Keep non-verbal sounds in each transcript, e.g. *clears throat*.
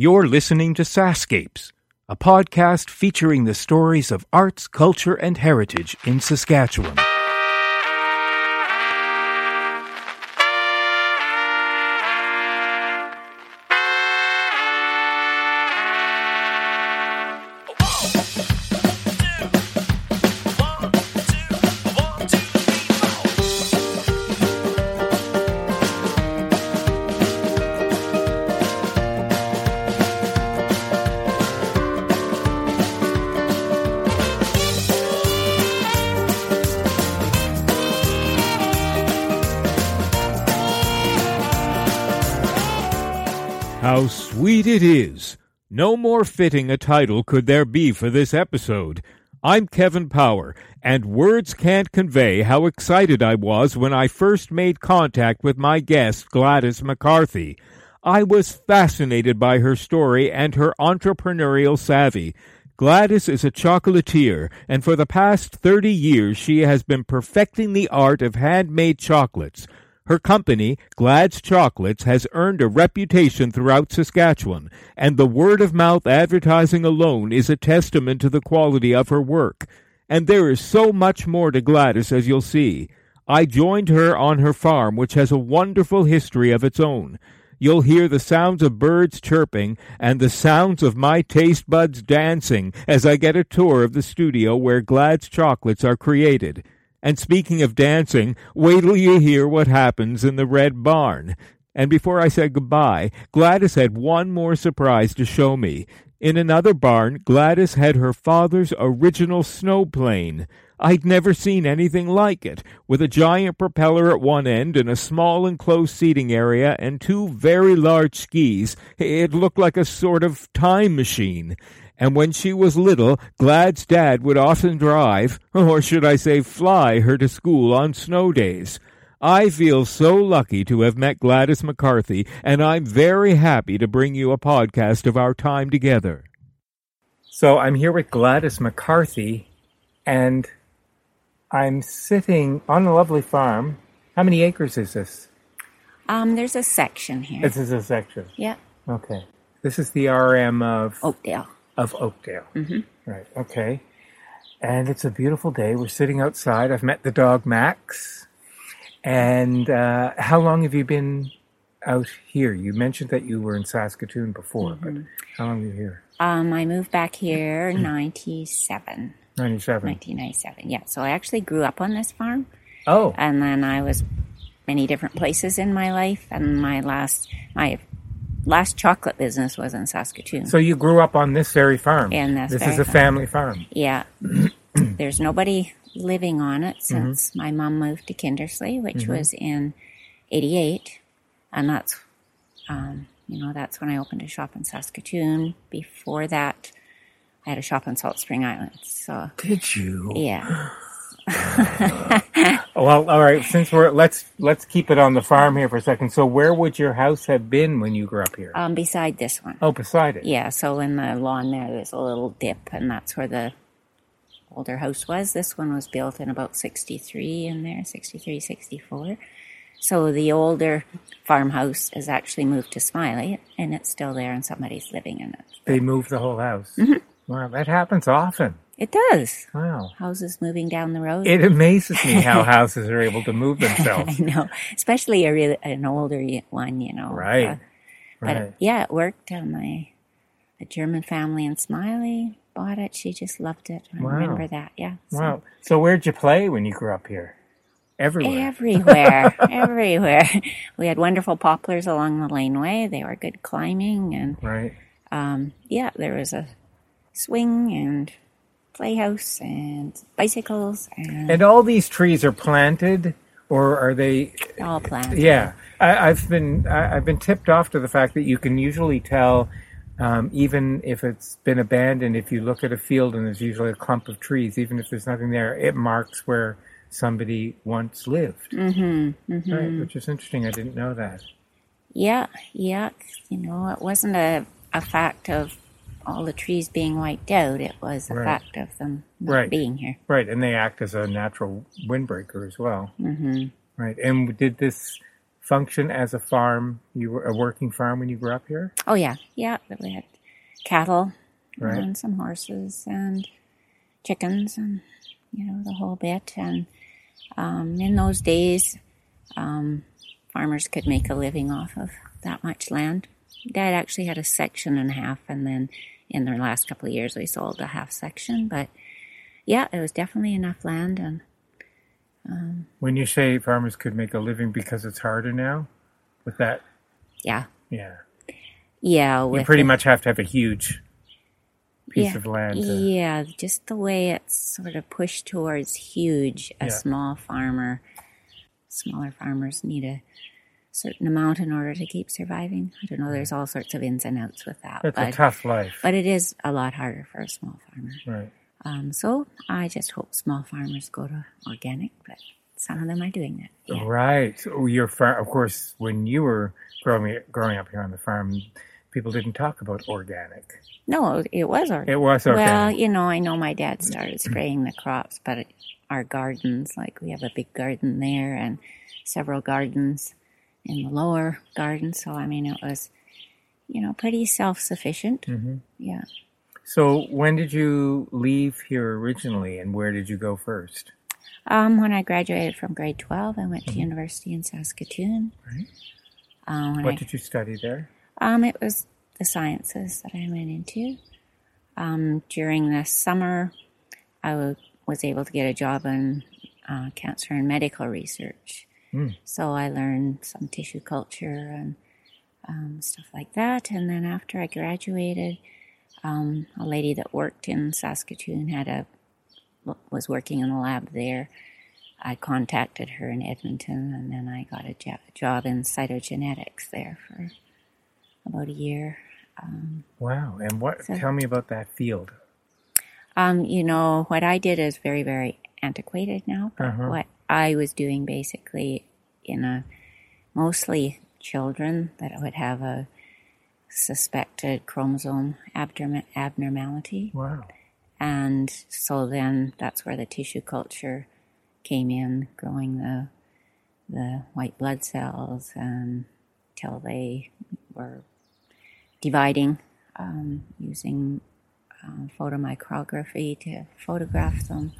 You're listening to SaskScapes, a podcast featuring the stories of arts, culture, and heritage in Saskatchewan. No more fitting a title could there be for this episode. I'm Kevin Power, and words can't convey how excited I was when I first made contact with my guest, Gladys McCarthy. I was fascinated by her story and her entrepreneurial savvy. Gladys is a chocolatier, and for the past 30 years she has been perfecting the art of handmade chocolates. Her company, Glad's Chocolates, has earned a reputation throughout Saskatchewan, and the word of mouth advertising alone is a testament to the quality of her work. And there is so much more to Gladys, as you'll see. I joined her on her farm, which has a wonderful history of its own. You'll hear the sounds of birds chirping and the sounds of my taste buds dancing as I get a tour of the studio where Glad's chocolates are created. And speaking of dancing, wait till you hear what happens in the Red Barn. And before I said goodbye, Gladys had one more surprise to show me. In another barn, Gladys had her father's original snow plane. I'd never seen anything like it, with a giant propeller at one end and a small enclosed seating area and two very large skis. It looked like a sort of time machine. And when she was little, Glad's dad would often drive, or should I say fly, her to school on snow days. I feel so lucky to have met Gladys McCarthy, and I'm very happy to bring you a podcast of our time together. So I'm here with Gladys McCarthy, and I'm sitting on a lovely farm. How many acres is this? Um, there's a section here. This is a section. yeah, Okay. This is the RM of Oakdale. Of Oakdale. Mhm. Right. Okay. And it's a beautiful day. We're sitting outside. I've met the dog Max. And uh, how long have you been out here? You mentioned that you were in Saskatoon before, but how long are you here? Um, I moved back here in 97, 97. 1997. Yeah, so I actually grew up on this farm, Oh, and then I was many different places in my life, and my last my last chocolate business was in Saskatoon. so you grew up on this very farm. In this is a family farm. yeah, *clears throat* there's nobody living on it Mm-hmm. since my mom moved to Kindersley, which was in '88, and that's um, you know that's when I opened a shop in Saskatoon. Before that, I had a shop in Salt Spring Island. So Did you? yeah, *gasps* *laughs* *laughs* Well, all right. Since we're let's let's keep it on the farm here for a second. So, where would your house have been when you grew up here? um, beside this one, oh, beside it. yeah. So in the lawn there, there's a little dip, and that's where the older house was. This one was built in about 63 in there, 63, 64. So the older farmhouse has actually moved to Smiley, and it's still there, and somebody's living in it. They moved the whole house. Mm-hmm. Wow, that happens often. It does. Wow. Houses moving down the road. It amazes me how *laughs* houses are able to move themselves. *laughs* I know, especially a real, an older one, you know. Right. Uh, but Right. yeah, it worked. And my a German family in Smiley bought it. She just loved it. I Wow. remember that. Yeah. So Wow. So where'd you play when you grew up here? Everywhere. Everywhere, *laughs* everywhere. We had wonderful poplars along the laneway. They were good climbing, and Right. um, yeah, there was a swing and playhouse and bicycles and, And all these trees are planted, or are they? all planned. Yeah, I, I've been I, I've been tipped off to the fact that you can usually tell, um, even if it's been abandoned, if you look at a field and there's usually a clump of trees, even if there's nothing there, it marks where somebody once lived. Mm-hmm, mm-hmm. Right, which is interesting. I didn't know that. Yeah, yeah. You know, it wasn't a, a fact of all the trees being wiped out. It was a Right. fact of them not Right. being here. Right, and they act as a natural windbreaker as well. hmm Right, and did this function as a farm? You were a working farm when you grew up here, Oh yeah, yeah. We had cattle right? and some horses and chickens and you know the whole bit. And um, in those days, um, farmers could make a living off of that much land. Dad actually had a section and a half, and then in the last couple of years, we sold a half section. But yeah, it was definitely enough land, and um, When you say farmers could make a living because it's harder now, with that, yeah, yeah, yeah. you pretty much have to have a huge piece Yeah. of land. To, Yeah, just the way it's sort of pushed towards huge. A Yeah. small farmer, smaller farmers need a certain amount in order to keep surviving. I don't know. There's all sorts of ins and outs with that, It's a tough life, but it is a lot harder for a small farmer. right? Um, so I just hope small farmers go to organic, but some of them are doing that. Yeah. Right. So your farm, of course, when you were growing growing up here on the farm, people didn't talk about organic. No, it was organic. It was Well, you know, I know my dad started spraying the crops, but it, our gardens, like we have a big garden there and several gardens in the lower garden. So, I mean, it was, you know, pretty self sufficient. hmm Yeah. So when did you leave here originally, and where did you go first? Um, when I graduated from grade 12, I went to university in Saskatoon. Right. Um, What I, did you study there? um, it was the sciences that I went into. Um, during the summer, I w- was able to get a job in uh, cancer and medical research. Hmm. So I learned some tissue culture and um, stuff like that. And then after I graduated, um, a lady that worked in Saskatoon had a was working in a lab there. I contacted her in Edmonton, and then I got a jo- job in cytogenetics there for about a year. Wow. And what? So- tell me about that field. Um, you know, what I did is very, very antiquated now. But Uh-huh. what I was doing basically in a mostly children that would have a suspected chromosome abnormality. Wow. And so then that's where the tissue culture came in, growing the the white blood cells until they were dividing um, using um, photomicrography to photograph them,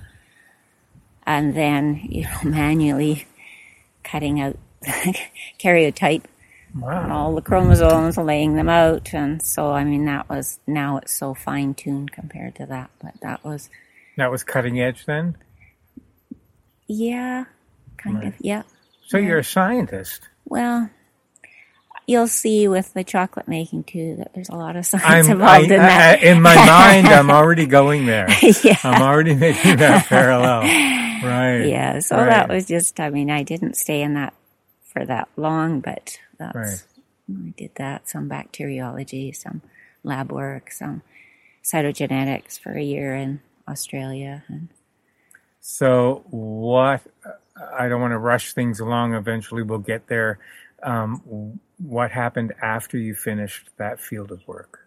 and then you know *laughs* manually cutting out *laughs* karyotype and all the chromosomes, laying them out, and so I mean that was now it's so fine tuned compared to that, but that was That was cutting edge then. yeah, kind of yeah. So you're a scientist. Well, you'll see with the chocolate making too that there's a lot of science I'm I, involved in that. I- in my *laughs* mind. I'm already going there. *laughs* yeah, I'm already making that *laughs* parallel. Right. yeah. So right. that was just. I mean, I didn't stay in that for that long, but that's. Right. I did that. Some bacteriology, some lab work, some cytogenetics for a year in Australia, and So what? I don't want to rush things along. Eventually, we'll get there. Um, what happened after you finished that field of work?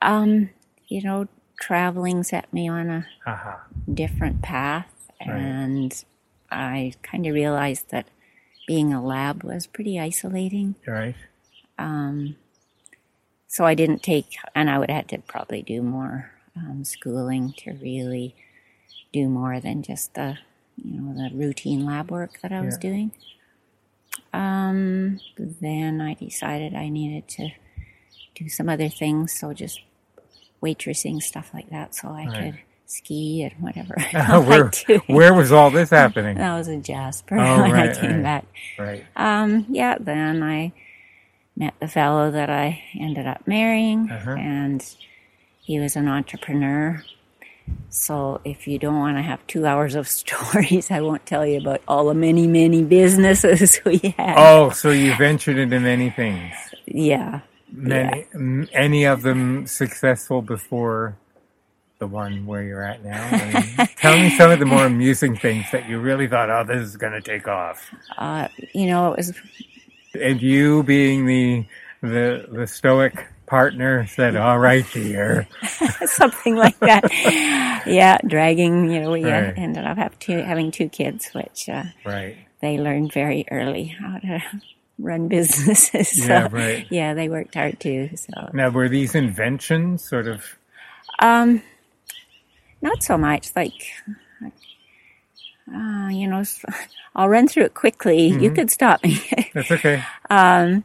um, you know, traveling set me on a Haha. different path and I kind of realized that being a lab was pretty isolating. Right. Um, so I didn't take, and I would have had to probably do more um, schooling to really do more than just the, you know, the routine lab work that I was Yeah. doing. Um, then I decided I needed to do some other things, so just waitressing stuff like that, so I Right. could ski and whatever. *laughs* *laughs* I where where was all this happening? *laughs* That was in Jasper Oh, when right, I came right. back. Right. Um, yeah, then I met the fellow that I ended up marrying, Uh-huh. and he was an entrepreneur. So if you don't want to have two hours of *laughs* stories, I won't tell you about all the many, many businesses *laughs* we had. Oh, so you ventured into many things. Yeah. Many, m- any of them successful before the one where you're at now? *laughs* Tell me some of the more amusing things that you really thought, oh, this is going to take off. Uh, you know, it was And you, being the the the stoic partner, said, "All right, dear." *laughs* something like that. yeah, dragging, you know, we uh, Right. ended up have two, having two kids, which uh, Right. they learned very early how to *laughs* run businesses. *laughs* So, Yeah, right. Yeah, they worked hard too. So, Now, were these inventions sort of? um, not so much like, uh, you know, I'll run through it quickly. You could stop me. That's okay. um,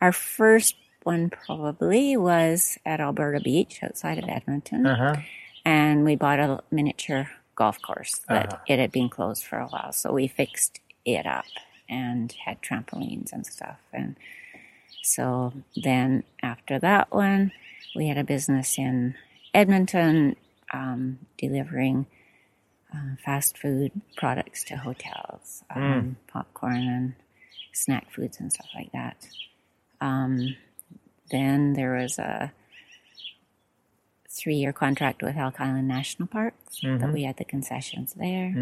our first one probably was at Alberta Beach outside of Edmonton. Uh huh. and we bought a miniature golf course that Uh-huh. it had been closed for a while. So we fixed it up and had trampolines and stuff. And so then after that one, we had a business in Edmonton um, delivering uh, fast food products to hotels, um, popcorn and snack foods and stuff like that. Um, then there was a three year contract with Elk Island National Parks that we had the concessions there.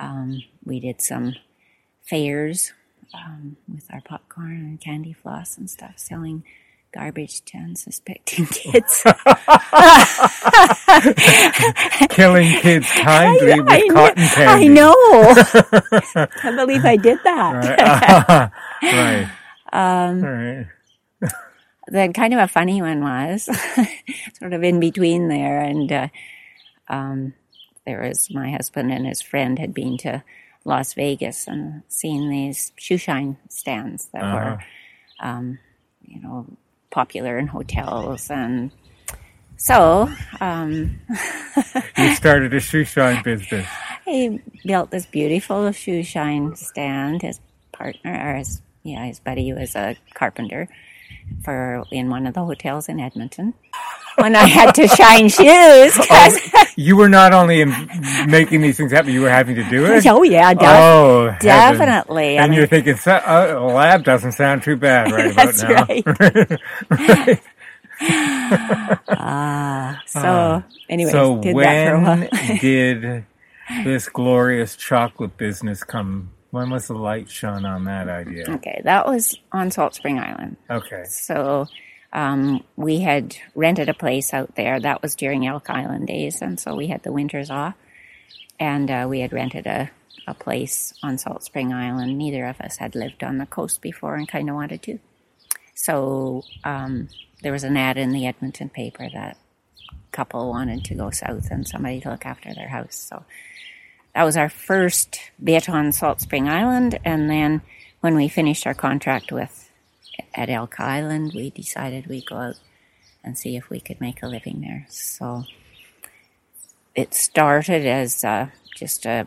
Um, we did some fairs um, with our popcorn and candy floss and stuff, selling garbage to unsuspecting *laughs* kids. *laughs* Killing kids *laughs* kindly with cotton I know. I believe I did that. Right. Um, All right. The kind of a funny one was *laughs* sort of in between there and uh, um, there was my husband and his friend had been to las vegas and seen these shoe shine stands that Uh-huh. were um, you know popular in hotels and so um, *laughs* You started a shoe shine business. he built this beautiful shoe shine stand. His partner, or his yeah, his buddy was a carpenter for in one of the hotels in Edmonton. When I had to shine *laughs* shoes, 'cause- You were not only making these things happen, you were having to do it. oh yeah, def- Oh, definitely. I And mean, you're thinking, "So- uh, a lab doesn't sound too bad right about That's now. right. *laughs* ah, so anyway, so did that for a when did this glorious chocolate business come? When was the light shone on that idea? okay, that was on Salt Spring Island. Okay. So um, we had rented a place out there. That was during Elk Island days, and so we had the winters off. And uh, we had rented a, a place on Salt Spring Island. Neither of us had lived on the coast before and kind of wanted to. So um, there was an ad in the Edmonton paper that a couple wanted to go south and somebody to look after their house. So that was our first bit on Salt Spring Island. And then when we finished our contract with at Elk Island, we decided we'd go out and see if we could make a living there. So it started as uh, just a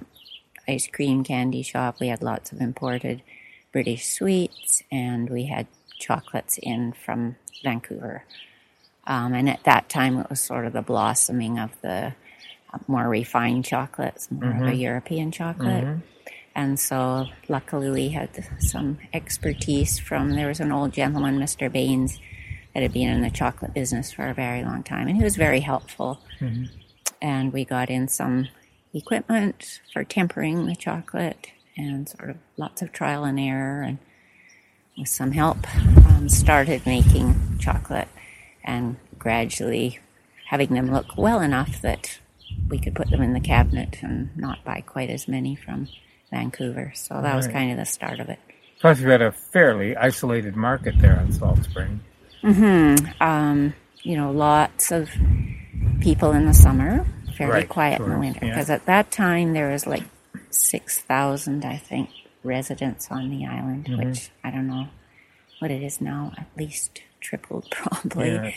ice cream candy shop. We had lots of imported British sweets, and we had chocolates in from Vancouver. Um, and at that time, it was sort of the blossoming of the more refined chocolates, more of a mm-hmm. European chocolate. Mm-hmm. And so, luckily, we had some expertise from. There was an old gentleman, Mr. Baines, that had been in the chocolate business for a very long time, and he was very helpful. Mm-hmm. And we got in some equipment for tempering the chocolate, and sort of lots of trial and error, and with some help, um, started making chocolate, and gradually having them look well enough that we could put them in the cabinet and not buy quite as many from Vancouver. So that was kind of the start of it. Plus, you had a fairly isolated market there in Salt Spring. Um, you know, lots of people in the summer, fairly Right, quiet in the sure, winter. yeah. Because at that time there was like six thousand, I think, residents on the island, Mm-hmm. which I don't know what it is now. At least tripled, *laughs* probably. Yeah.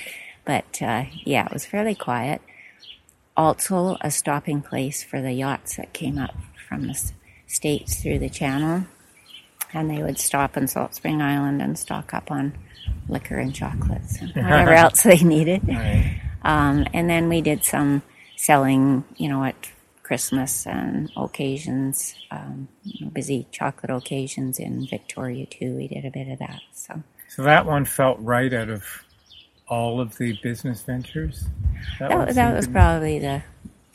But uh, yeah, it was fairly quiet. Also, a stopping place for the yachts that came up from the states through the channel, and they would stop in Salt Spring Island and stock up on liquor and chocolates and *laughs* whatever else they needed. Right. Um, and then we did some selling, you know, at Christmas and occasions, um, busy chocolate occasions in Victoria too. We did a bit of that. So So that one felt right out of all of the business ventures. that, one was- that was probably the,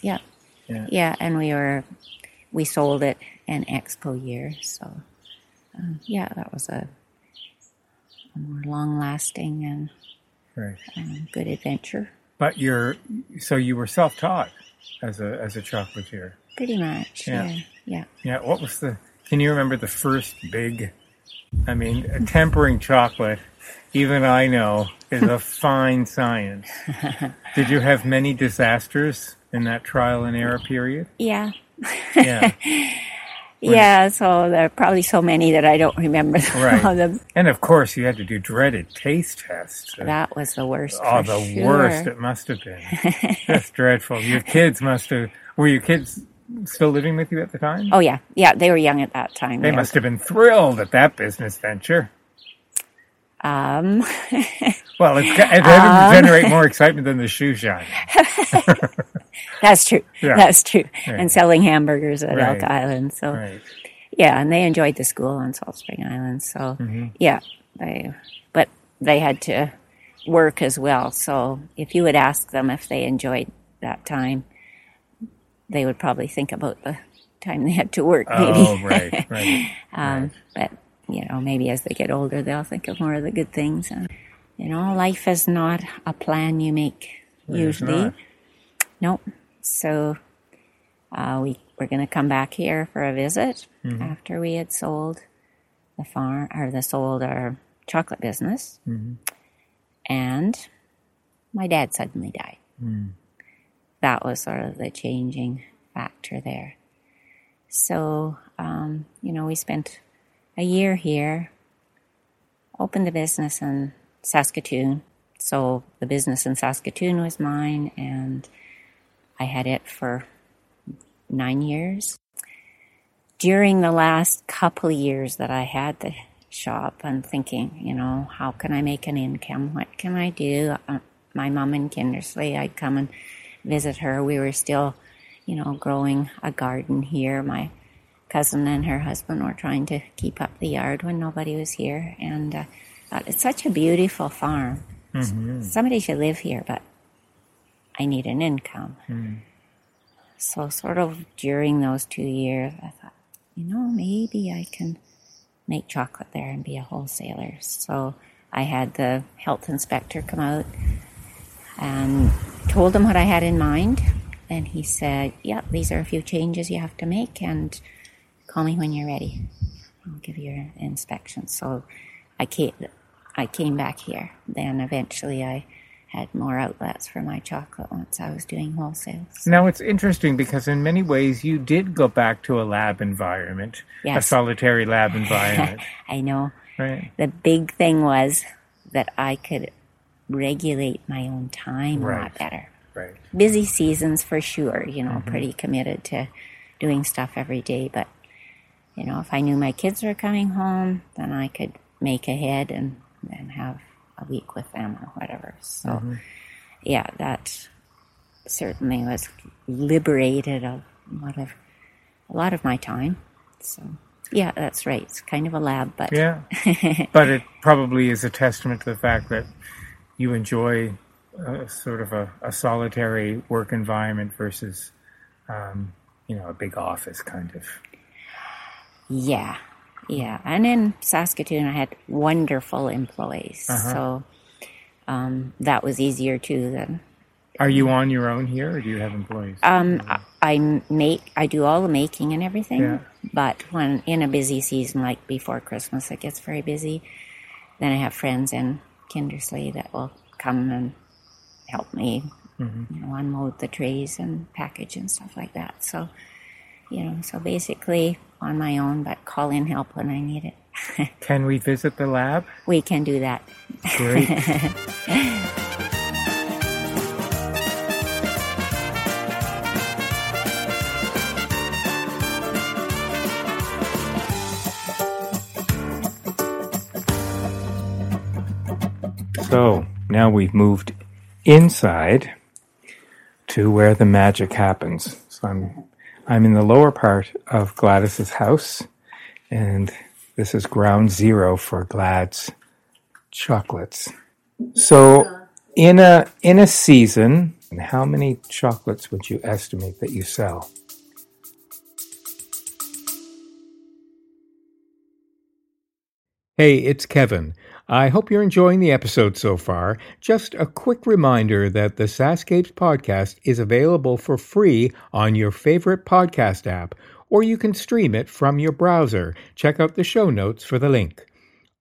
yeah, Yeah. yeah. And we were, we sold it an expo year. So, um, yeah, that was a, a more long lasting and Right. um, good adventure. But you're so you were self-taught as a as a chocolatier. Pretty much. Yeah. Yeah. Yeah. Yeah. What was the Can you remember the first big? I mean, tempering chocolate. Even I know is a fine science. *laughs* Did you have many disasters in that trial and error period? Yeah. Yeah. *laughs* Yeah, so there are probably so many that I don't remember *laughs* Right. all of them. And of course, you had to do dreaded taste tests. That was the worst. oh, the sure. worst it must have been. That's dreadful. Your kids must have. Were your kids still living with you at the time? Oh yeah, yeah, they were young at that time. They were- must have been thrilled at that business venture. Um, *laughs* Well, it had to generate *laughs* more excitement than the shoe shine. *laughs* that's true. Yeah. That's true. Right. And selling hamburgers at Right. Elk Island. So Right. yeah, and they enjoyed the school on Salt Spring Island. So Mm-hmm. yeah, they, but they had to work as well. So if you would ask them if they enjoyed that time, they would probably think about the time they had to work. Maybe. Oh, right, right. Um, But you know, maybe as they get older, they'll think of more of the good things. And you know, life is not a plan you make usually. Nope. So uh, we we're going to come back here for a visit Mm-hmm. after we had sold the farm or the sold our chocolate business, Mm-hmm. and my dad suddenly died. Mm. That was sort of the changing factor there. So um, you know, we spent a year here, opened the business in Saskatoon. So the business in Saskatoon was mine, and I had it for nine years. During the last couple years that I had the shop, I'm thinking, you know, how can I make an income? What can I do? Uh, my mom in Kindersley, I'd come and visit her. We were still, you know, growing a garden here. My cousin and her husband were trying to keep up the yard when nobody was here, and uh, thought it's such a beautiful farm. Somebody should live here, but I need an income. So, sort of during those two years, I thought, you know, maybe I can make chocolate there and be a wholesaler. So, I had the health inspector come out and told him what I had in mind. And he said, Yeah, these are a few changes you have to make, and call me when you're ready. I'll give you an inspection. So I came, I came back here. Then eventually I had more outlets for my chocolate once I was doing wholesales. Now it's interesting because in many ways you did go back to a lab environment, a solitary lab *laughs* environment, I know right? the big thing was that I could regulate my own time a lot better. Right. busy seasons for sure, you know, Mm-hmm. pretty committed to doing stuff every day. But, you know, if I knew my kids were coming home, then I could make ahead and then have a week with them or whatever. So, Mm-hmm. yeah, that certainly was liberated of a lot of, a lot of my time. So, yeah, that's right. It's kind of a lab, but Yeah. *laughs* but it probably is a testament to the fact that you enjoy uh, sort of a, a solitary work environment versus, um, you know, a big office kind of. Yeah, yeah. And in Saskatoon, I had wonderful employees, so um, that was easier too. Than Are you on your own here, or do you have employees? um, I, I make, I do all the making and everything. Yeah. But when in a busy season like before Christmas, it gets very busy. Then I have friends in Kindersley that will come and help me, you know, unload the trays and package and stuff like that. So, you know, so basically on my own, but call in help when I need it. *laughs* Can we visit the lab? We can do that. Great. *laughs* So now we've moved inside to where the magic happens. So I'm I'm in the lower part of Gladys's house, and this is ground zero for Glad's chocolates. So in a in a season, how many chocolates would you estimate that you sell? Hey, it's Kevin. I hope you're enjoying the episode so far. Just a quick reminder that the SaskScapes podcast is available for free on your favorite podcast app or you can stream it from your browser. Check out the show notes for the link.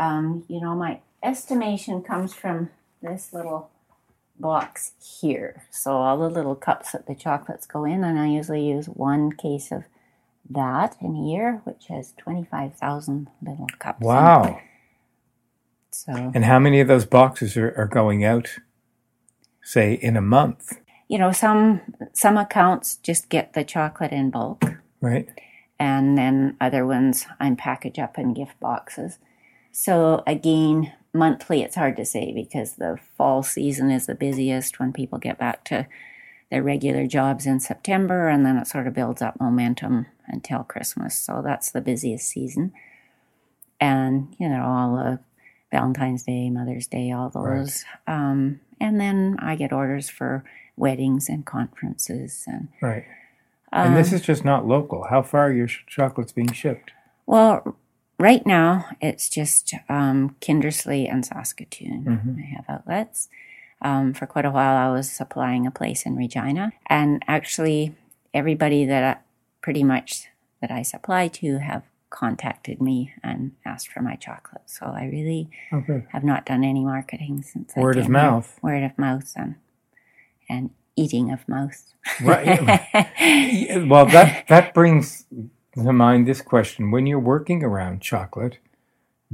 Um, you know, my estimation comes from this little box here. So all the little cups that the chocolates go in, and I usually use one case of that in year, which has 25,000 little cups. Wow. So, And how many of those boxes are, are going out, say, in a month? you know, some some accounts just get the chocolate in bulk. Right? and then other ones I'm package up in gift boxes. So again, monthly it's hard to say because the fall season is the busiest when people get back to their regular jobs in September and then it sort of builds up momentum until Christmas. So that's the busiest season. And, you know, all the Valentine's Day, Mother's Day, all those. Um, and then I get orders for weddings and conferences and Right. and this is just not local. How far are your sh- chocolates being shipped? Well, right now it's just um, Kindersley and Saskatoon. I have outlets. Um, for quite a while, I was supplying a place in Regina, and actually, everybody that I, pretty much that I supply to have contacted me and asked for my chocolate. So I really Oh, good. have not done any marketing since I Word of came here. mouth. Word of mouth, and and eating of mouth. Right. *laughs* Well, that that brings to mind this question: When you're working around chocolate,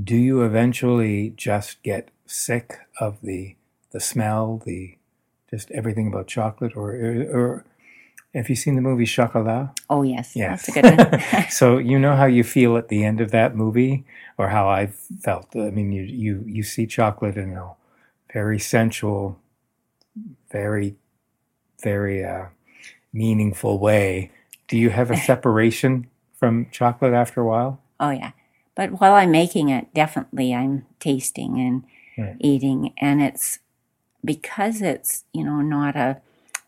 do you eventually just get sick of the the smell, the just everything about chocolate, or or have you seen the movie Chocolat? oh yes, Yes. that's a good one. *laughs* *laughs* so you know how you feel at the end of that movie, or how I felt. I mean, you you you see chocolate in a very sensual, very very uh, meaningful way. Do you have a *laughs* separation from chocolate after a while? Oh yeah. But while I'm making it, definitely I'm tasting and Right. eating and it's because it's, you know, not a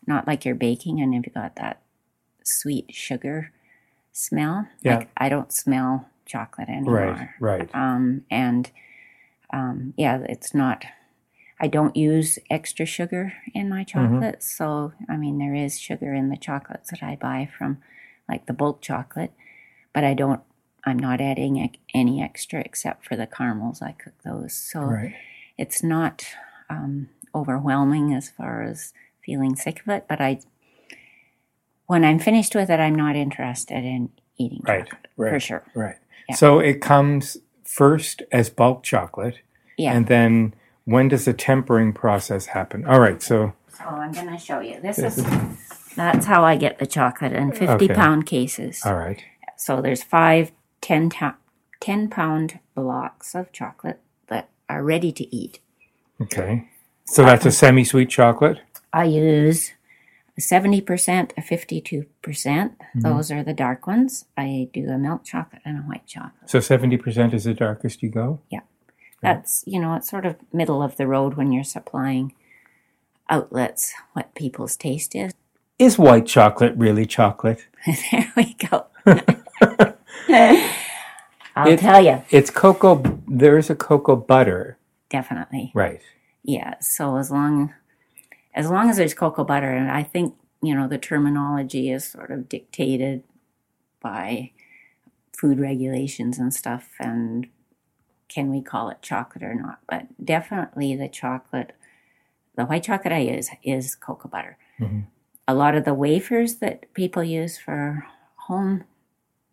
not like you're baking and you've got that sweet sugar smell. Yeah. Like I don't smell chocolate anymore. Right, right. Um and um yeah, it's not I don't use extra sugar in my Mm-hmm. chocolates. So, I mean, there is sugar in the chocolates that I buy from like the bulk chocolate, but I don't, I'm not adding any extra except for the caramels. I cook those. So Right. it's not um, overwhelming as far as feeling sick of it, but I, when I'm finished with it, I'm not interested in eating Right, chocolate right, for sure. Right. Yeah. So it comes first as bulk chocolate, Yeah. and then when does the tempering process happen? All right. So So I'm going to show you. This is, that's how I get the chocolate in 50 Okay. pound cases. all right. So there's five 10, ta- 10 pound blocks of chocolate that are ready to eat. Okay. So that's a semi-sweet chocolate. I use 70%, a 52%. percent Mm-hmm. Those are the dark ones. I do a milk chocolate and a white chocolate. So seventy percent is the darkest you go. Yeah. That's, you know, it's sort of middle of the road when you're supplying outlets what people's taste is. Is white chocolate really chocolate? *laughs* there we go. *laughs* I'll It- tell you, It's cocoa. There is a cocoa butter, definitely. right? yeah so as long as long as there's cocoa butter and i think you know the terminology is sort of dictated by food regulations and stuff and can we call it chocolate or not but definitely the chocolate the white chocolate i use is cocoa butter Mhm. a lot of the wafers that people use for home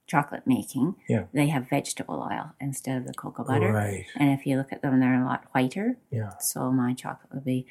chocolate making Yeah. they have vegetable oil instead of the cocoa butter Right. and if you look at them they're a lot whiter Yeah. so my chocolate would be,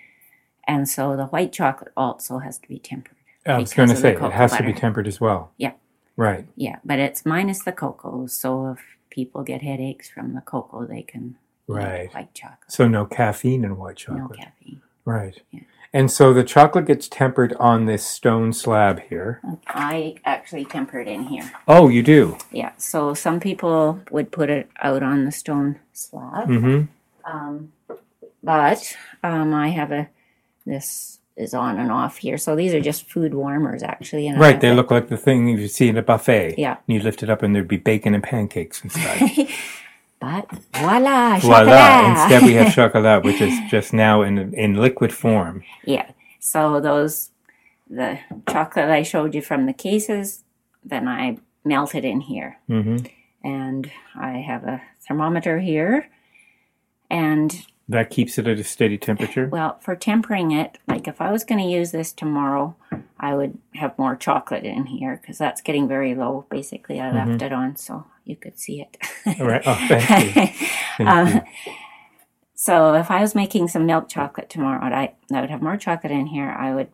and so the white chocolate also has to be tempered. I was going to say it has to be tempered as well. Yeah. Right. Yeah, but it's minus the cocoa. So if people get headaches from the cocoa, they can Right. white chocolate. So no caffeine in white chocolate. No caffeine. Right. Yeah. And so the chocolate gets tempered on this stone slab here. I actually temper it in here. Oh, you do. Yeah, so some people would put it out on the stone slab. Mm-hmm. Um, but um, I have a, this is on and off here. So these are just food warmers actually. And Right. They the- look like the thing you see in a buffet. Yeah. And you lift it up and there'd be bacon and pancakes inside. *laughs* Voila, Voila. chocolat. *laughs* Instead we have *laughs* chocolat, which is just now in in liquid form. Yeah. So those the chocolate I showed you from the cases, then I melted in here. Mm-hmm. And I have a thermometer here. And That keeps it at a steady temperature. well, for tempering it, like if I was going to use this tomorrow, I would have more chocolate in here because that's getting very low. Basically, I left it on so you could see it. All right. Oh, thank you. *laughs* Thank Um, you. So if I was making some milk chocolate tomorrow, I, I would have more chocolate in here. I would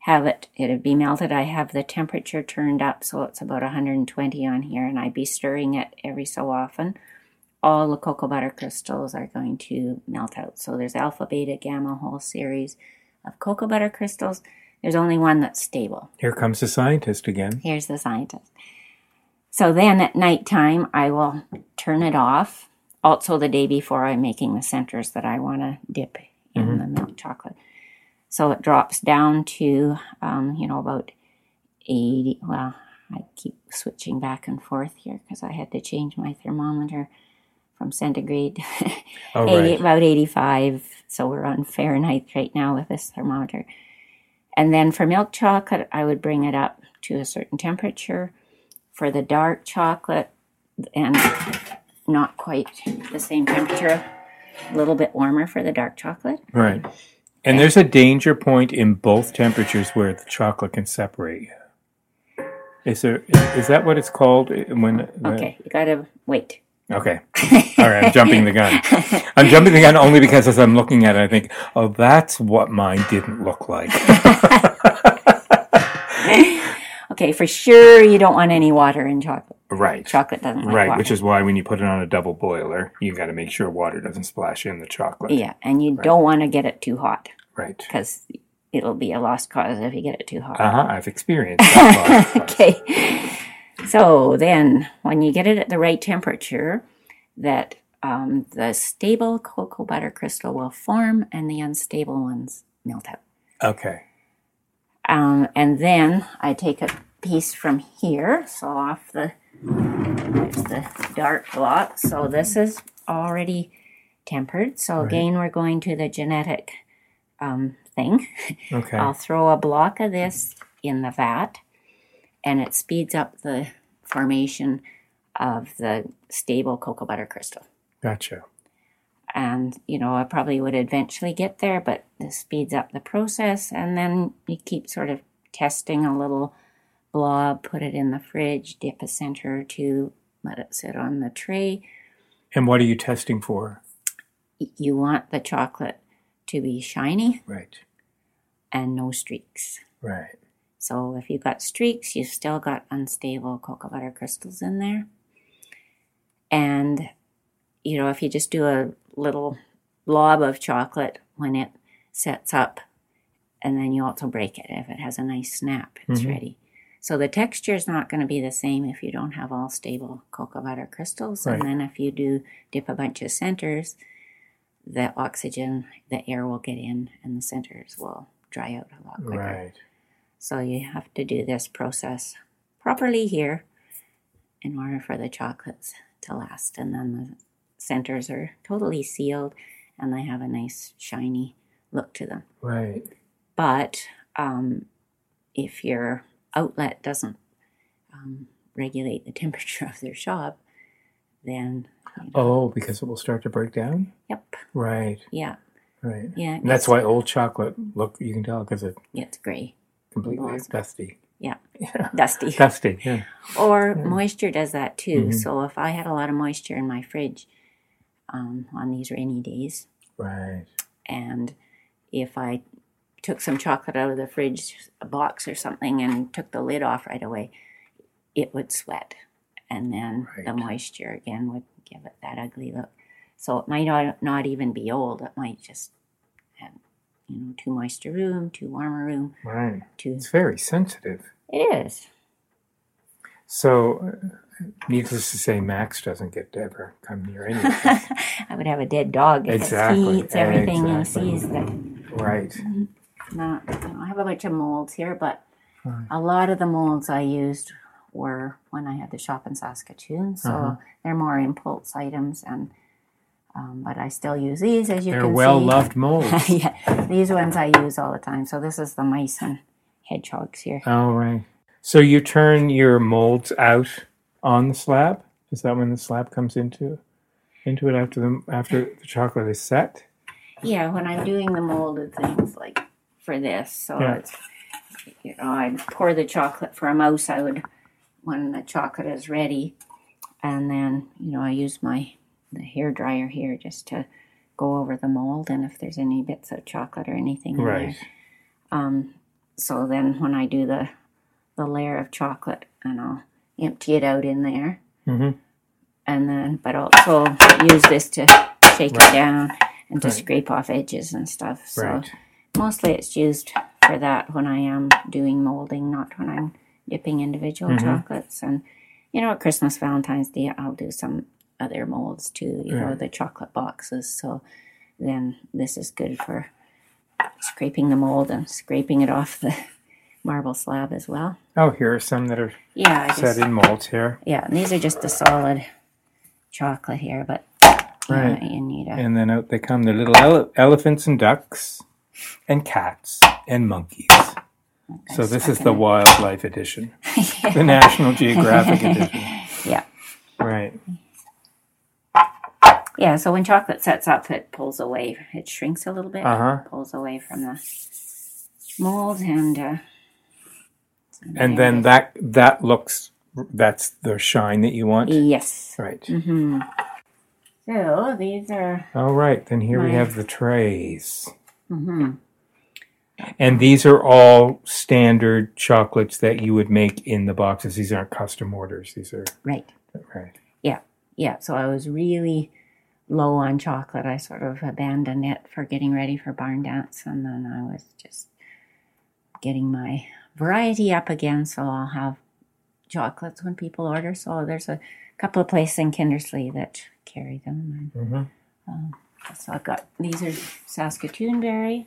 have it, it'd be melted. I have the temperature turned up so it's about 120 on here, and I'd be stirring it every so often. All the cocoa butter crystals are going to melt out. So there's alpha, beta, gamma, whole series of cocoa butter crystals. There's only one that's stable. Here comes the scientist again. Here's the scientist. So then at nighttime, I will turn it off. Also, the day before, I'm making the centers that I want to dip in the milk chocolate. So it drops down to, um, you know, about 80. Well, I keep switching back and forth here because I had to change my thermometer from centigrade. Oh, *laughs* 80, right. about 85. So we're on Fahrenheit right now with this thermometer. And then for milk chocolate, I would bring it up to a certain temperature. For the dark chocolate, and not quite the same temperature, a little bit warmer for the dark chocolate. Right. And there's a danger point in both temperatures where the chocolate can separate. Is there? Is that what it's called when? the- Okay, you gotta wait. Okay. All right. I'm jumping the gun. I'm jumping the gun only because as I'm looking at it, I think, oh, that's what mine didn't look like. *laughs* Okay, for sure you don't want any water in chocolate. right. Chocolate doesn't like Right. water. Which is why when you put it on a double boiler, you got to make sure water doesn't splash in the chocolate. yeah, and you don't want to get it too hot Right. because it'll be a lost cause if you get it too hot. Uh huh. I've experienced that. *laughs* okay. So then, when you get it at the right temperature, that um, the stable cocoa butter crystal will form and the unstable ones melt out. Okay. Um, and then I take a piece from here, so off the there's the dark block. So this is already tempered. So again, we're going to the genetic um, thing. Okay. I'll throw a block of this in the vat, and it speeds up the formation of the stable cocoa butter crystal. Gotcha. And you know, I probably would eventually get there, but this speeds up the process, and then you keep sort of testing a little blob, put it in the fridge, dip a center or two, let it sit on the tray. And what are you testing for? You want the chocolate to be shiny Right. and no streaks. Right. So if you've got streaks, you've still got unstable cocoa butter crystals in there. And, you know, if you just do a little blob of chocolate when it sets up, and then you also break it if it has a nice snap, it's Mhm. ready. So the texture is not going to be the same if you don't have all stable cocoa butter crystals. Right. And then if you do dip a bunch of centers, the oxygen, the air will get in, and the centers will dry out a lot quicker. Right. So you have to do this process properly here in order for the chocolates to last. And then the centers are totally sealed and they have a nice shiny look to them. Right. But um, if your outlet doesn't um, regulate the *laughs* temperature of their shop, then, you know, Oh, because it will start to break down? yep, Right. yeah, Right. yeah. And that's why old chocolate, look, you can tell because it's it's gray, completely dusty. yeah, Yeah. dusty. *laughs* Dusty, yeah. Or moisture does that too. Mhm. So if I had a lot of moisture in my fridge um, on these rainy days, Right. and if I took some chocolate out of the fridge, a box or something, and took the lid off right away, it would sweat, and then the moisture again would give it that ugly look. So it might not, not even be old. It might just have, you know, too moist a room, too warmer room, Right. too. It's very sensitive. It is. So, uh, needless to say, Max doesn't get to ever come near any. *laughs* I would have a dead dog Exactly, he eats everything exactly. he sees. That right. not. you know, I have a bunch of molds here, but Right. a lot of the molds I used were when I had the shop in Saskatoon, so Uh-huh. they're more impulse items, and um, but I still use these as you can. See. They're well-loved molds. *laughs* yeah, these ones I use all the time. So this is the mice and hedgehogs here. oh, right. So you turn your molds out on the slab? Is that when the slab comes into into it after the after the chocolate is set? Yeah, when I'm doing the molded things like for this, so Yeah. it's you know I'd pour the chocolate for a mouse. I would when the chocolate is ready, and then you know I use my the hair dryer here just to go over the mold and if there's any bits of chocolate or anything in Right. there. Um, so then when I do the the layer of chocolate, and I'll empty it out in there, hmm and then but also use this to shake Right. it down and to Right. scrape off edges and stuff. So Right. mostly it's used for that when I am doing molding, not when I'm dipping individual Mhm. chocolates. And you know, at Christmas, Valentine's Day, I'll do some other molds too. You know, the chocolate boxes. So then this is good for scraping the mold and scraping it off the *laughs* marble slab as well. Oh, here are some that are Yeah, set just, in molds here. yeah. And these are just the solid chocolate here, but yeah, Right. you need a And then out they come. They're little ele- elephants and ducks and cats and monkeys. So this is the wildlife edition, *laughs* the National Geographic *laughs* edition. Yeah. Right. Yeah, so when chocolate sets up, it pulls away. It shrinks a little bit, Uh-huh. pulls away from the mold, and uh, And then that that looks that's the shine that you want. yes. Right. hmm So these are. All right. Then here we have the trays. hmm And these are all standard chocolates that you would make in the boxes. These aren't custom orders. These are Right. right. Yeah, yeah. So I was really low on chocolate. I sort of abandoned it for getting ready for barn dance, and then I was just getting my variety up again. So I'll have chocolates when people order. So there's a couple of places in Kindersley that carry them. hmm So I've got these are Saskatoon berry,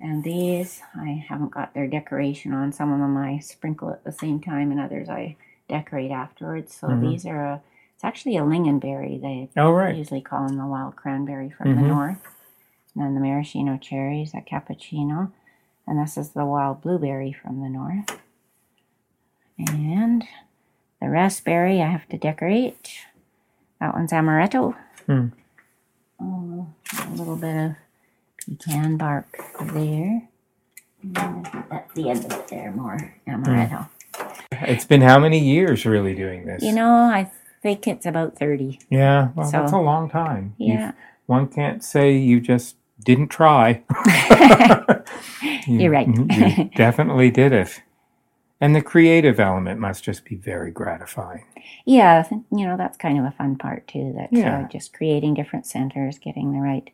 and these I haven't got their decoration on. Some of them I sprinkle at the same time, and others I decorate afterwards. So Mhm. these are a, it's actually a lingonberry. They All right. usually call them the wild cranberry from the Mhm. north. And then the maraschino cherries, a cappuccino, and this is the wild blueberry from the north. And the raspberry I have to decorate. That one's amaretto. Hmm. Oh, a little bit of pecan bark there. At the end of it there, more amaretto. It's been how many years really doing this? You know, I think it's about 30. Yeah. Well, So- that's a long time. You've- Yeah. one can't say you just didn't try. You- *laughs* *laughs* You're right. you *laughs* definitely did it. And the creative element must just be very gratifying. Yeah, you know, that's kind of a fun part too. That Yeah. uh, just creating different centers, getting the right.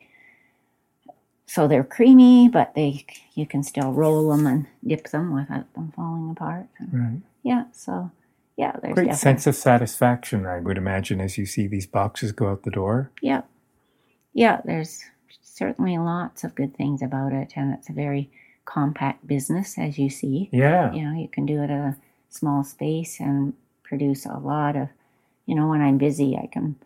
So they're creamy, but they you can still roll them and dip them without them falling apart. Right. Yeah, so yeah, there's Great definitely, sense of satisfaction, I would imagine, as you see these boxes go out the door. yeah, yeah. There's certainly lots of good things about it, and it's a very compact business, as you see. Yeah. you know you can do it a small space and produce a lot of you know when i'm busy i can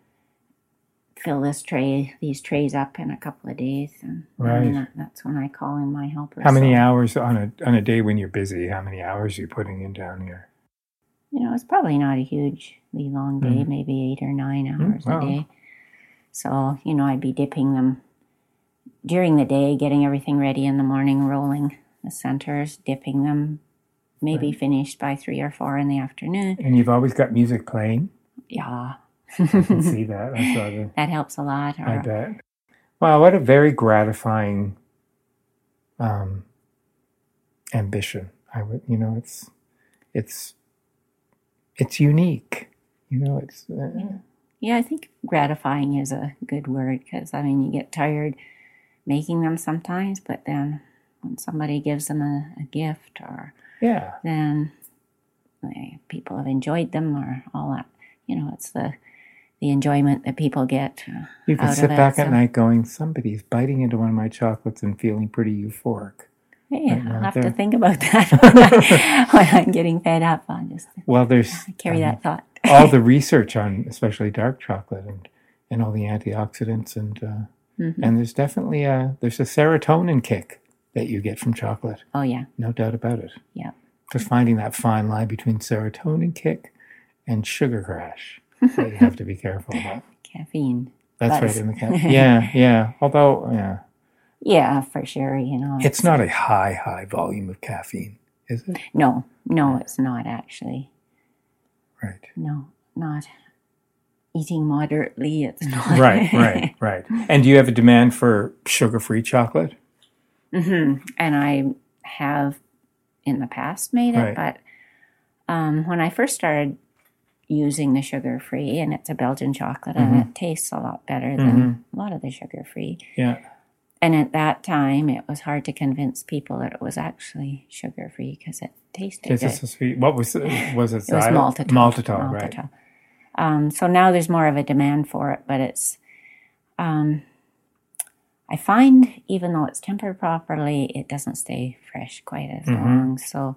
fill this tray these trays up in a couple of days and I mean, Right. that, that's when i call in my helpers How many So, hours on a on a day when you're busy? How many hours are you putting in down here? You know it's probably not a hugely long day Mhm. maybe eight or nine hours wow. a day so you know i'd be dipping them during the day getting everything ready in the morning rolling the centers dipping them maybe finished by three or four in the afternoon And you've always got music playing. yeah I can *laughs* see that. I saw the, that helps a lot. I bet. Wow, what a very gratifying um, ambition. I would, you know, it's it's it's unique. You know, it's uh, Yeah, I think gratifying is a good word because I mean, you get tired making them sometimes, but then when somebody gives them a, a gift or yeah, then they, people have enjoyed them or all that. You know, it's the the enjoyment that people get. Uh, you can sit back at night going, somebody's biting into one of my chocolates and feeling pretty euphoric. Right I'll have there. to think about *laughs* that when I'm getting fed up. I'll just Well, there's *laughs* carry um, that thought. all *laughs* the research on especially dark chocolate and and all the antioxidants and uh, Mm-hmm. and there's definitely a there's a serotonin kick that you get from chocolate, Oh yeah, no doubt about it. yeah. Just finding that fine line between serotonin kick and sugar crash that you have to be careful about. Caffeine. That's right in the cap. Yeah, yeah. Although, yeah, Yeah, for sure. You know, it's not a high high volume of caffeine, is it? no, no, it's not actually. Right. No, not eating moderately. It's *laughs* not. Right, right, right. And do you have a demand for sugar-free chocolate? hmm And I have in the past made it, Right. but um, when I first started using the sugar free, and it's a Belgian chocolate, Mm-hmm. and it tastes a lot better than a lot of the sugar free. Yeah. And at that time, it was hard to convince people that it was actually sugar free because it tasted Is good. this a sweet? What was it? *laughs* Was it? It was maltitol. Maltitol, right? Um, so now there's more of a demand for it, but it's. Um, I find even though it's tempered properly, it doesn't stay fresh quite as Mm-hmm. long. So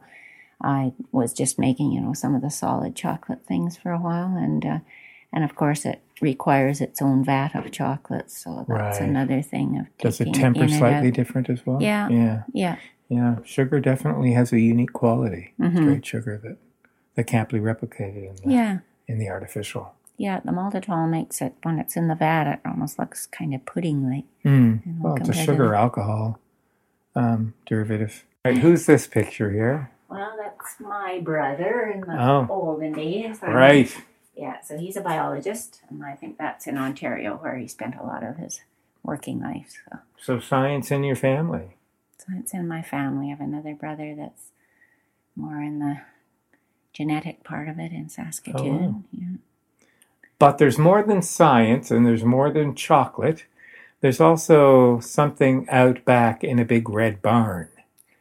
I was just making, you know, some of the solid chocolate things for a while, and uh, and of course it requires its own vat of chocolate. So that's Right. another thing of Does it temper slightly different as well? Yeah. Yeah. Yeah. Yeah. Sugar definitely has a unique quality. Mhm. Straight sugar that that can't be replicated in the, Yeah. in the artificial. Yeah, the maltitol makes it when it's in the vat, it almost looks kind of pudding-like. Mm. know, Well, it's a sugar alcohol um, derivative. Right. Who's this picture here? Well, that's my brother in the Oh. olden days. I mean, Right. Yeah, so he's a biologist, and I think that's in Ontario where he spent a lot of his working life. So, So science in your family. Science in my family. I have another brother that's more in the genetic part of it in Saskatoon. Oh. Yeah. But there's more than science and there's more than chocolate. There's also something out back in a big red barn.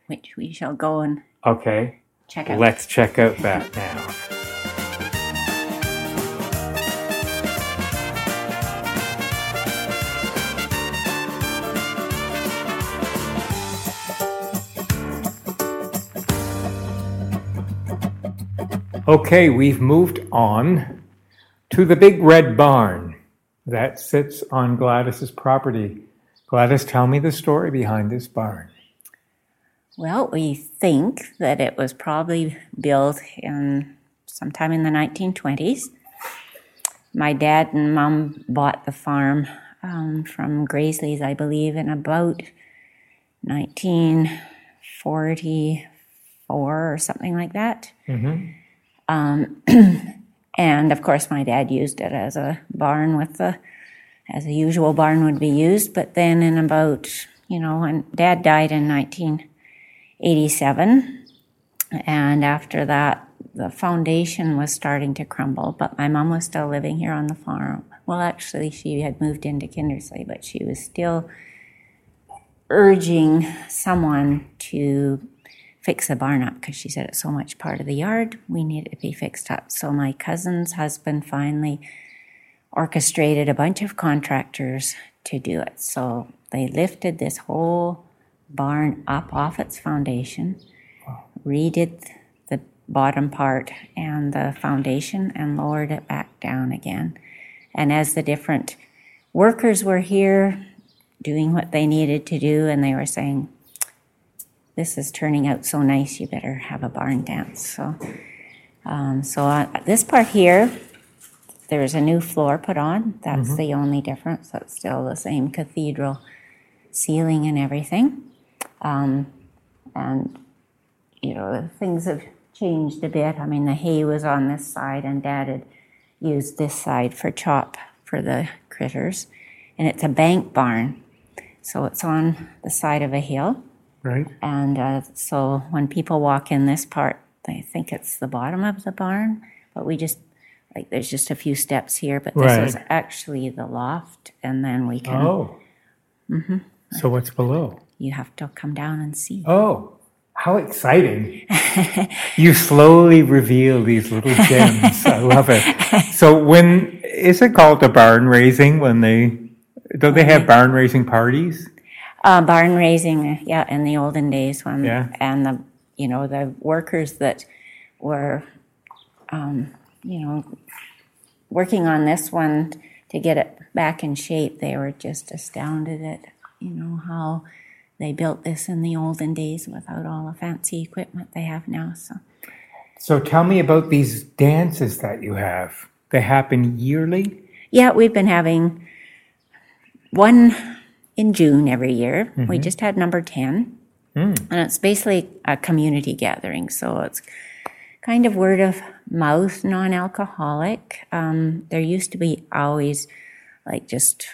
Which we shall go and Okay, check out. let's check out that now. Okay, we've moved on to the big red barn that sits on Gladys's property. Gladys, tell me the story behind this barn. Well, we think that it was probably built in sometime in the 1920s. My dad and mom bought the farm um, from Graysley's, I believe, in about 1944 or something like that. Um, *clears throat* and of course, my dad used it as a barn with the, as a usual barn would be used. But then in about, you know, when dad died in 1987, and after that, the foundation was starting to crumble, but my mom was still living here on the farm. Well, actually, she had moved into Kindersley, but she was still urging someone to fix the barn up because she said it's so much part of the yard. We need it to be fixed up. So my cousin's husband finally orchestrated a bunch of contractors to do it. So they lifted this whole barn up off its foundation, redid the bottom part and the foundation, and lowered it back down again. And as the different workers were here doing what they needed to do, and they were saying, this is turning out so nice, you better have a barn dance. So, um, so uh, this part here, there's a new floor put on. That's the only difference. It's still the same cathedral ceiling and everything. Um, and, you know, things have changed a bit. I mean, the hay was on this side, and Dad had used this side for chop for the critters. And it's a bank barn. So it's on the side of a hill. Right. And uh, so when people walk in this part, they think it's the bottom of the barn, but we just like there's just a few steps here, but this is actually the loft, and then we can. Oh. Mm-hmm. So what's below? You have to come down and see. Oh, how exciting. you slowly reveal these little gems. I love it. *laughs* So when is it called the barn raising when they don't they have barn raising parties? Uh, barn raising, yeah, in the olden days when, Yeah. and the, you know, the workers that were, um, you know, working on this one to get it back in shape, they were just astounded at, you know, how they built this in the olden days without all the fancy equipment they have now. So, So tell me about these dances that you have. They happen yearly? yeah, we've been having one in June every year. We just had number 10. And it's basically a community gathering. So it's kind of word of mouth, non alcoholic. Um, there used to be always, like, just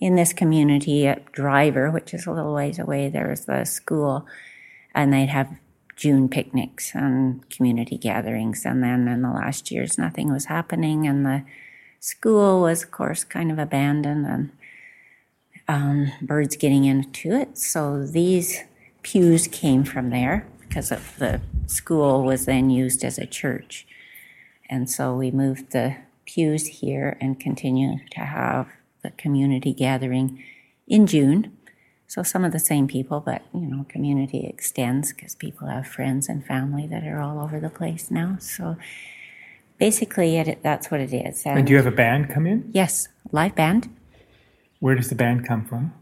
in this community at Driver, which is a little ways away, there was the school, and they'd have June picnics and community gatherings. And then in the last years, nothing was happening, and the school was, of course, kind of abandoned, and um, birds getting into it. So these pews came from there because of the school was then used as a church. And so we moved the pews here and continue to have the community gathering in June. So some of the same people, but you know, community extends because people have friends and family that are all over the place now. So basically, it, that's what it is. And do you have a band come in? yes, live band. Where does the band come from?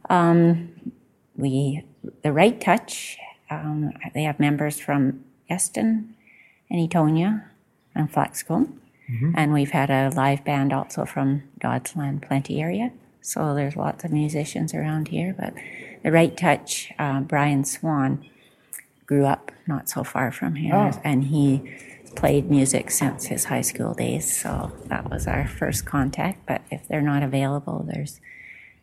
we the right touch um, they have members from Eston and Eatonia and Flaxcombe and we've had a live band also from Dodsland Plenty area so there's lots of musicians around here but the right touch uh, Brian Swan grew up not so far from here Oh. and he played music since his high school days so that was our first contact but if they're not available there's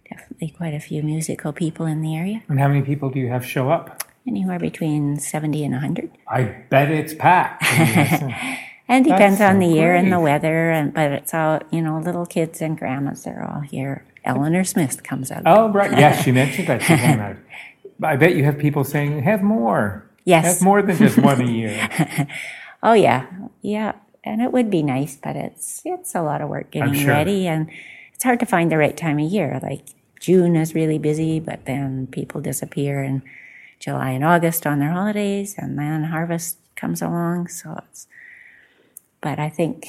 definitely quite a few musical people in the area And how many people do you have show up? anywhere between 70 and 100 I bet it's packed. *laughs* and depends That's on the so year and the weather and but it's all you know little kids and grandmas they're all here eleanor smith comes out oh, right. Yes, she *laughs* mentioned that she came out. I bet you have people saying, have more. Yes. Have more than just one a year. *laughs* oh yeah yeah and it would be nice but it's it's a lot of work getting sure. ready and it's hard to find the right time of year like june is really busy but then people disappear in july and august on their holidays and then harvest comes along so it's but i think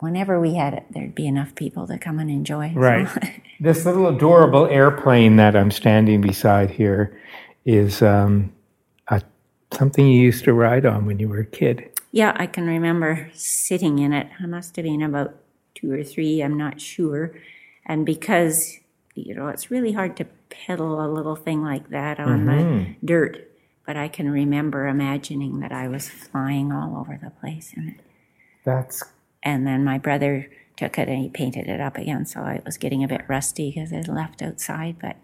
whenever we had it there'd be enough people to come and enjoy so- *laughs* Right. *laughs* this little adorable airplane that I'm standing beside here is um, a, something you used to ride on when you were a kid. Yeah, I can remember sitting in it. I must have been about two or three, I'm not sure. And because, you know, it's really hard to pedal a little thing like that on the mm-hmm. dirt, but I can remember imagining that I was flying all over the place in it. That's And then my brother took it and he painted it up again, so it was getting a bit rusty because it left outside. But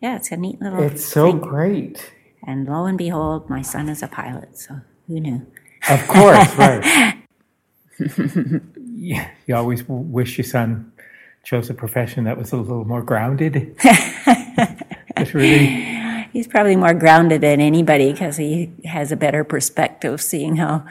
yeah, it's a neat little. it's so thing. great. And lo and behold, my son is a pilot, so who knew? Of course, right. yeah, *laughs* you always wish your son chose a profession that was a little more grounded. *laughs* Just really, He's probably more grounded than anybody because he has a better perspective seeing how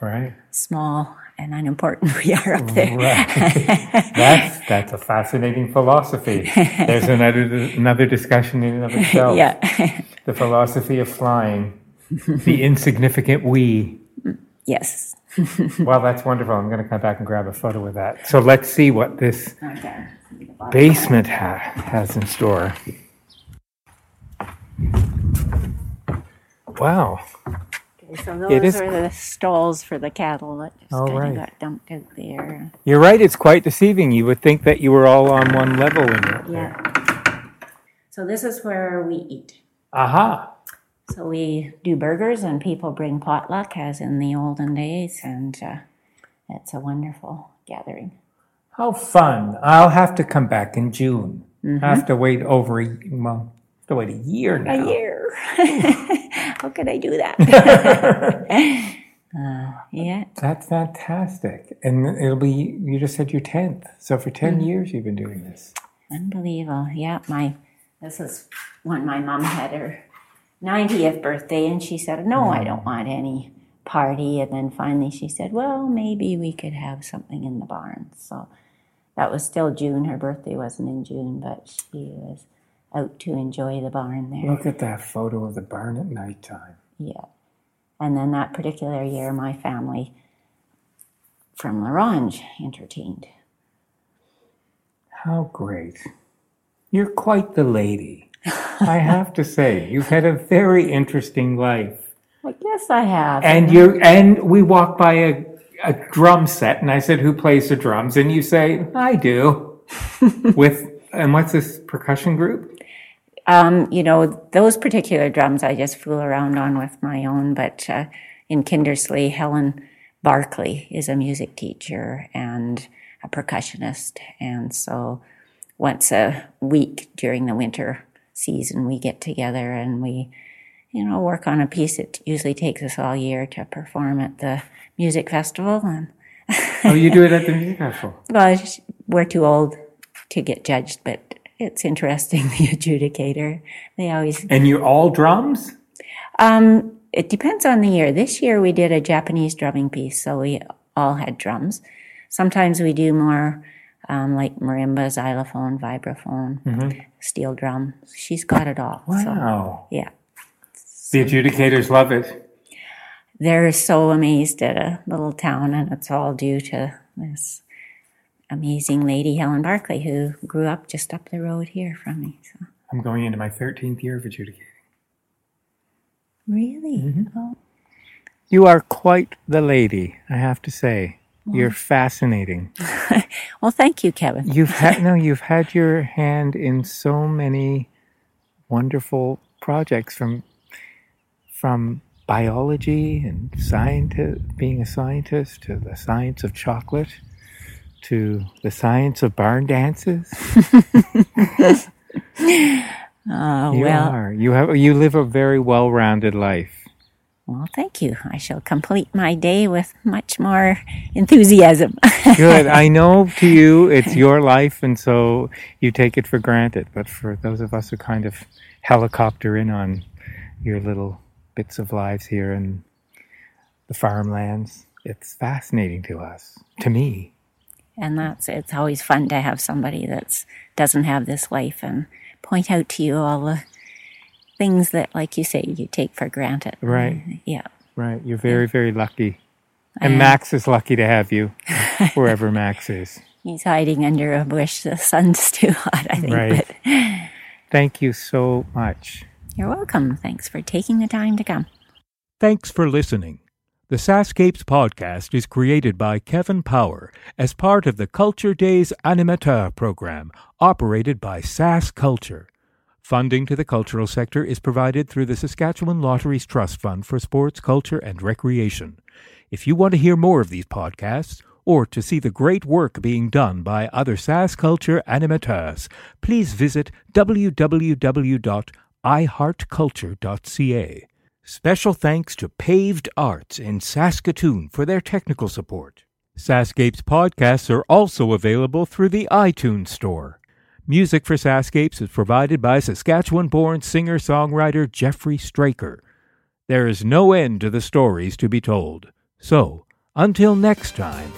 right, small and unimportant we are up there. right. *laughs* that's that's a fascinating philosophy. There's another another discussion in and of itself. Yeah. The philosophy of flying, the insignificant we. *laughs* yes. *laughs* Well, that's wonderful. I'm going to come back and grab a photo of that. So let's see what this Okay. basement ha- has in store. Wow. So those is- are the stalls for the cattle that just kind right. of got dumped out there. You're right, it's quite deceiving. You would think that you were all on one level in it. Yeah. So this is where we eat. Aha. So we do burgers and people bring potluck as in the olden days and uh, it's a wonderful gathering. How fun. I'll have to come back in June. I have to wait over, a, well, have to wait a year now. A year. *laughs* How could I do that? *laughs* Uh, yeah. That's fantastic. And it'll be, you just said your 10th. So for 10 Mm-hmm. years you've been doing this. Unbelievable. Yeah, my this is when my mom had her 90th birthday and she said, "No, I don't mm. want any party." And then finally she said, "Well, maybe we could have something in the barn." So that was still June. Her birthday wasn't in June, but she was out to enjoy the barn there. Look at that photo of the barn at nighttime. Yeah. And then that particular year my family from Larange entertained. How great. You're quite the lady. I have to say, you've had a very interesting life. I guess I have. And you and we walk by a, a drum set and I said, Who plays the drums? And you say, I do. *laughs* With and what's this percussion group? Um, you know, those particular drums I just fool around on with my own, but uh, in Kindersley, Helen Barkley is a music teacher and a percussionist. And so once a week during the winter season, we get together and we, you know, work on a piece. It usually takes us all year to perform at the music festival. And Oh, you do it at the *laughs* music festival. well, we're too old to get judged, but it's interesting, *laughs* the adjudicator. They always And you're all drums? Um, it depends on the year. This year we did a Japanese drumming piece, so we all had drums. Sometimes we do more um, like marimba, xylophone, vibraphone, steel drum. She's got it all. So, Wow. yeah. The adjudicators love it. They're so amazed at a little town, and it's all due to this amazing lady, Helen Barkley, who grew up just up the road here from me. So. I'm going into my 13th year of adjudicating. Really? Oh, You are quite the lady, I have to say. You're fascinating. *laughs* well, thank you, Kevin. You've had no, *laughs* you've had your hand in so many wonderful projects from from biology and scientist, being a scientist to the science of chocolate to the science of barn dances. Oh, *laughs* You well, are. You have you live a very well-rounded life. Well, thank you. I shall complete my day with much more enthusiasm. *laughs* Good. I know to you it's your life, and so you take it for granted. But for those of us who kind of helicopter in on your little bits of lives here in the farmlands, it's fascinating to us, to me. and that's it's always fun to have somebody that's doesn't have this life and point out to you all the things that, like you say, you take for granted. Right. Yeah. Right. You're very, very lucky. And am. Max is lucky to have you, *laughs* wherever Max is. He's hiding under a bush. The sun's *laughs* too hot, I think. Right. But *laughs* Thank you so much. you're welcome. Thanks for taking the time to come. Thanks for listening. The SaskScapes podcast is created by Kevin Power as part of the Culture Days Animateur program operated by SaskCulture. Funding to the cultural sector is provided through the Saskatchewan Lotteries Trust Fund for Sports, Culture, and Recreation. If you want to hear more of these podcasts, or to see the great work being done by other SaskCulture animateurs, please visit www.iheartculture.ca. Special thanks to Paved Arts in Saskatoon for their technical support. SaskScapes podcasts are also available through the iTunes Store. Music for SaskScapes is provided by Saskatchewan born singer songwriter Jeffrey Straker. There is no end to the stories to be told. So, until next time,